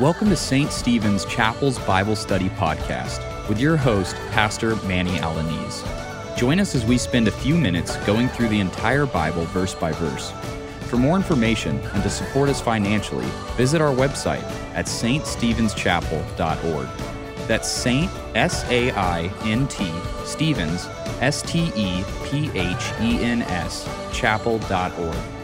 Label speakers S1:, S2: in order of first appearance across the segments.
S1: Welcome to St. Stephen's Chapel's Bible Study Podcast with your host, Pastor Manny Alaniz. Join us as we spend a few minutes going through the entire Bible verse by verse. For more information and to support us financially, visit our website at ststephenschapel.org. That's Saint S A I N T Stephens S T E P H E N S chapel.org.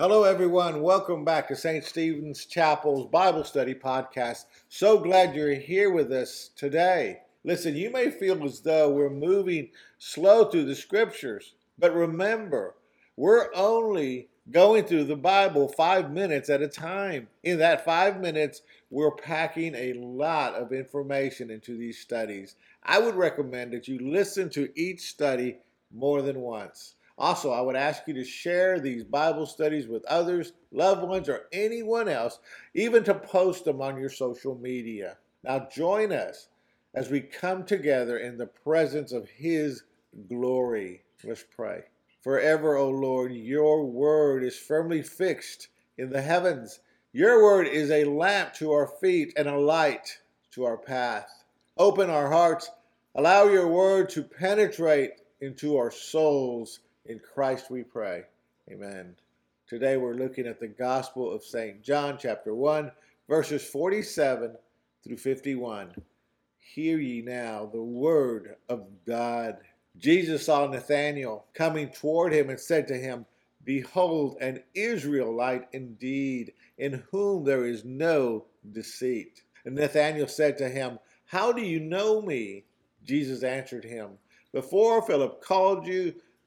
S2: Hello, everyone. Welcome back to St. Stephen's Chapel's Bible Study Podcast. So glad you're here with us today. Listen, you may feel as though we're moving slow through the scriptures, but remember, we're only going through the Bible five minutes at a time. In that five minutes, we're packing a lot of information into these studies. I would recommend that you listen to each study more than once. Also, I would ask you to share these Bible studies with others, loved ones, or anyone else, even to post them on your social media. Now, join us as we come together in the presence of His glory. Let's pray. Forever, O Lord, your word is firmly fixed in the heavens. Your word is a lamp to our feet and a light to our path. Open our hearts. Allow your word to penetrate into our souls in Christ we pray. Amen. Today we're looking at the Gospel of St. John, chapter 1, verses 47 through 51. Hear ye now the word of God. Jesus saw Nathanael coming toward him and said to him, Behold, an Israelite indeed, in whom there is no deceit. And Nathanael said to him, How do you know me? Jesus answered him, Before Philip called you,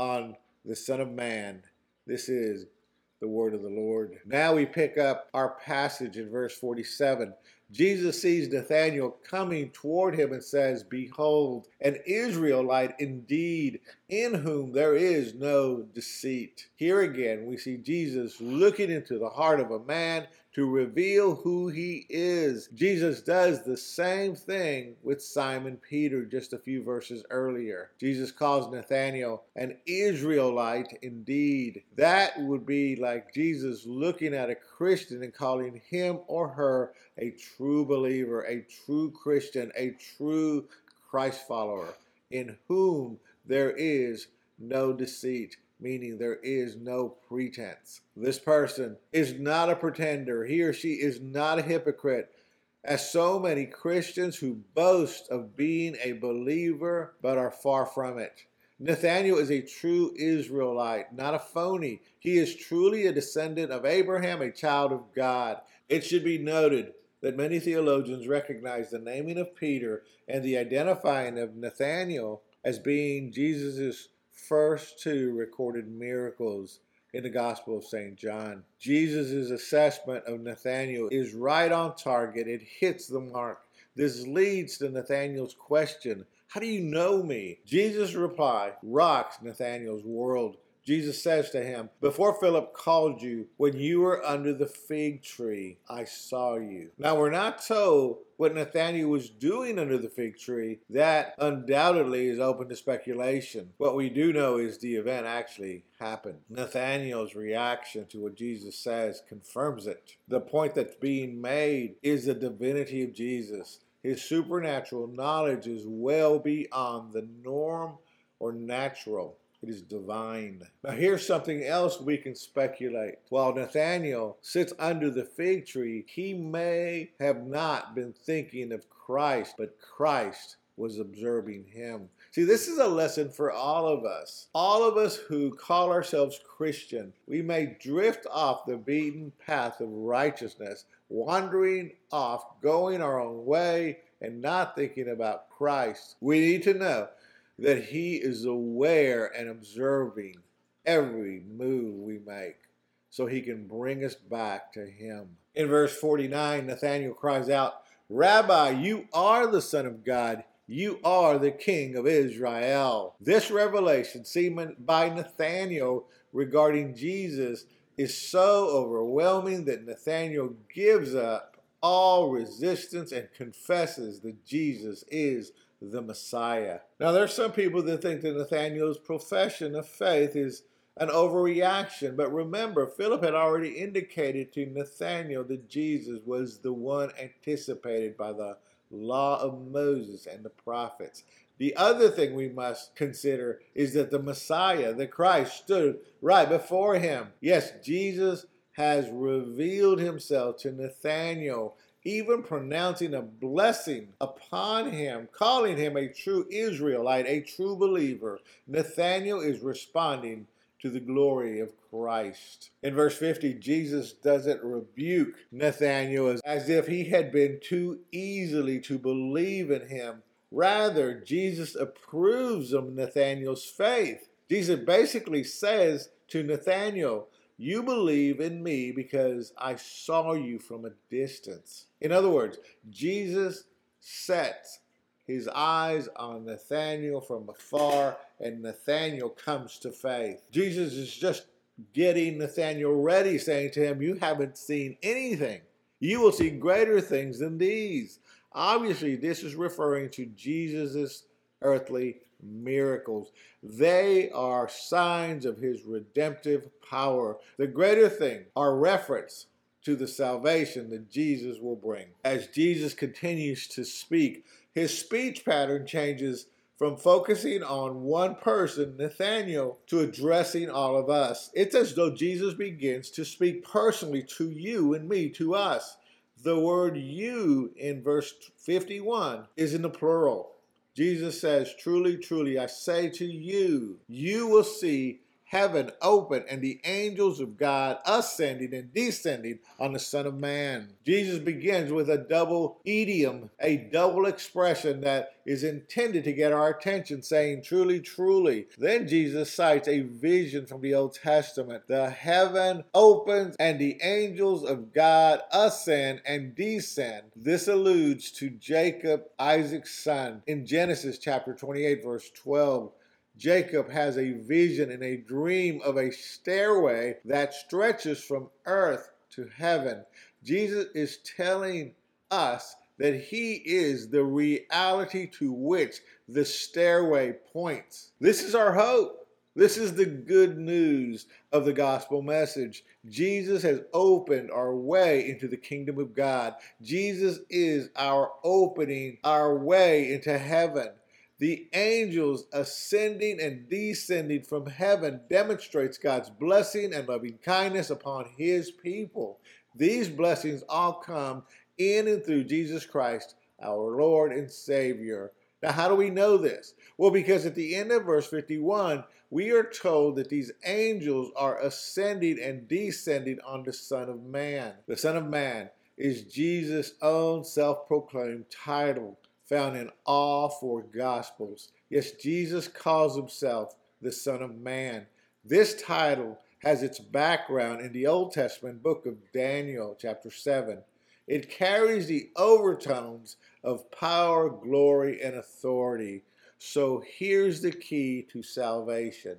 S2: on the Son of Man. This is the word of the Lord. Now we pick up our passage in verse 47. Jesus sees Nathanael coming toward him and says, Behold, an Israelite indeed, in whom there is no deceit. Here again, we see Jesus looking into the heart of a man to reveal who he is. Jesus does the same thing with Simon Peter just a few verses earlier. Jesus calls Nathanael an Israelite indeed. That would be like Jesus looking at a Christian and calling him or her a true believer, a true Christian, a true Christ follower, in whom there is no deceit meaning there is no pretense. This person is not a pretender. He or she is not a hypocrite. As so many Christians who boast of being a believer but are far from it. Nathanael is a true Israelite, not a phony. He is truly a descendant of Abraham, a child of God. It should be noted that many theologians recognize the naming of Peter and the identifying of Nathanael as being Jesus' first two recorded miracles in the Gospel of St. John. Jesus' assessment of Nathanael is right on target, it hits the mark. This leads to Nathanael's question How do you know me? Jesus' reply rocks Nathanael's world. Jesus says to him, Before Philip called you, when you were under the fig tree, I saw you. Now, we're not told what Nathanael was doing under the fig tree. That undoubtedly is open to speculation. What we do know is the event actually happened. Nathanael's reaction to what Jesus says confirms it. The point that's being made is the divinity of Jesus. His supernatural knowledge is well beyond the norm or natural. It is divine. Now, here's something else we can speculate. While Nathanael sits under the fig tree, he may have not been thinking of Christ, but Christ was observing him. See, this is a lesson for all of us. All of us who call ourselves Christian, we may drift off the beaten path of righteousness, wandering off, going our own way, and not thinking about Christ. We need to know that He is aware and observing every move we make. so he can bring us back to him. In verse 49, Nathanael cries out, Rabbi, you are the Son of God. You are the King of Israel. This revelation seen by Nathanael regarding Jesus is so overwhelming that Nathanael gives up all resistance and confesses that Jesus is the Messiah. Now, there are some people that think that Nathanael's profession of faith is an overreaction, but remember, Philip had already indicated to Nathanael that Jesus was the one anticipated by the law of Moses and the prophets. The other thing we must consider is that the Messiah, the Christ, stood right before him. Yes, Jesus has revealed himself to Nathanael even pronouncing a blessing upon him, calling him a true Israelite, a true believer, Nathanael is responding to the glory of Christ. In verse 50, Jesus doesn't rebuke Nathanael as if he had been too easily to believe in him. Rather, Jesus approves of Nathanael's faith. Jesus basically says to Nathanael, you believe in me because I saw you from a distance. In other words, Jesus sets his eyes on Nathanael from afar, and Nathanael comes to faith. Jesus is just getting Nathanael ready, saying to him, You haven't seen anything. You will see greater things than these. Obviously, this is referring to Jesus' earthly miracles. They are signs of his redemptive power. The greater thing are reference to the salvation that Jesus will bring. As Jesus continues to speak, his speech pattern changes from focusing on one person, Nathanael, to addressing all of us. It's as though Jesus begins to speak personally to you and me, to us. The word you in verse 51 is in the plural. Jesus says, Truly, truly, I say to you, you will see heaven open and the angels of God ascending and descending on the Son of Man. Jesus begins with a double idiom, a double expression that is intended to get our attention, saying, Truly, truly. Then Jesus cites a vision from the Old Testament. The heaven opens and the angels of God ascend and descend. This alludes to Jacob, Isaac's son, in Genesis chapter 28, verse 12. Jacob has a vision and a dream of a stairway that stretches from earth to heaven. Jesus is telling us that he is the reality to which the stairway points. This is our hope. This is the good news of the gospel message. Jesus has opened our way into the kingdom of God. Jesus is our opening, our way into heaven. The angels ascending and descending from heaven demonstrates God's blessing and loving kindness upon his people. These blessings all come in and through Jesus Christ, our Lord and Savior. Now, how do we know this? Well, because at the end of verse 51, we are told that these angels are ascending and descending on the Son of Man. The Son of Man is Jesus' own self proclaimed title found in all four Gospels. Yes, Jesus calls himself the Son of Man. This title has its background in the Old Testament book of Daniel, chapter 7. It carries the overtones of power, glory, and authority. So here's the key to salvation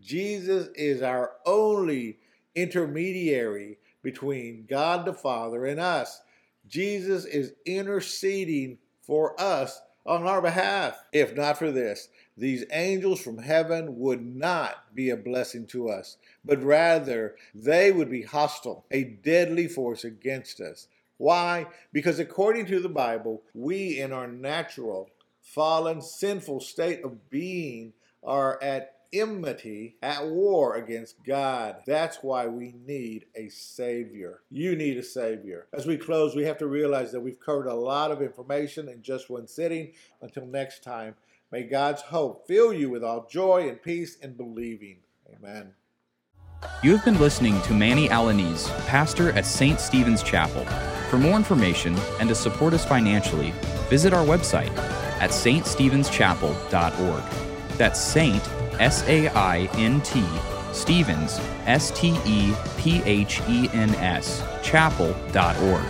S2: Jesus is our only intermediary between God the Father and us. Jesus is interceding for us on our behalf. If not for this, these angels from heaven would not be a blessing to us, but rather they would be hostile, a deadly force against us. Why? Because according to the Bible, we in our natural, fallen, sinful state of being are at enmity, at war against God. That's why we need a Savior. You need a Savior. As we close, we have to realize that we've covered a lot of information in just one sitting. Until next time, may God's hope fill you with all joy and peace in believing. Amen.
S1: You have been listening to Manny Alaniz, pastor at St. Stephen's Chapel. For more information and to support us financially, visit our website at ststephenschapel.org. That's Saint S A I N T Stephens, S T E P H E N S, chapel.org.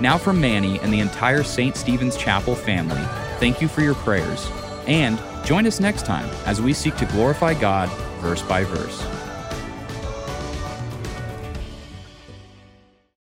S1: Now, from Manny and the entire St. Stephen's Chapel family, thank you for your prayers. And join us next time as we seek to glorify God verse by verse.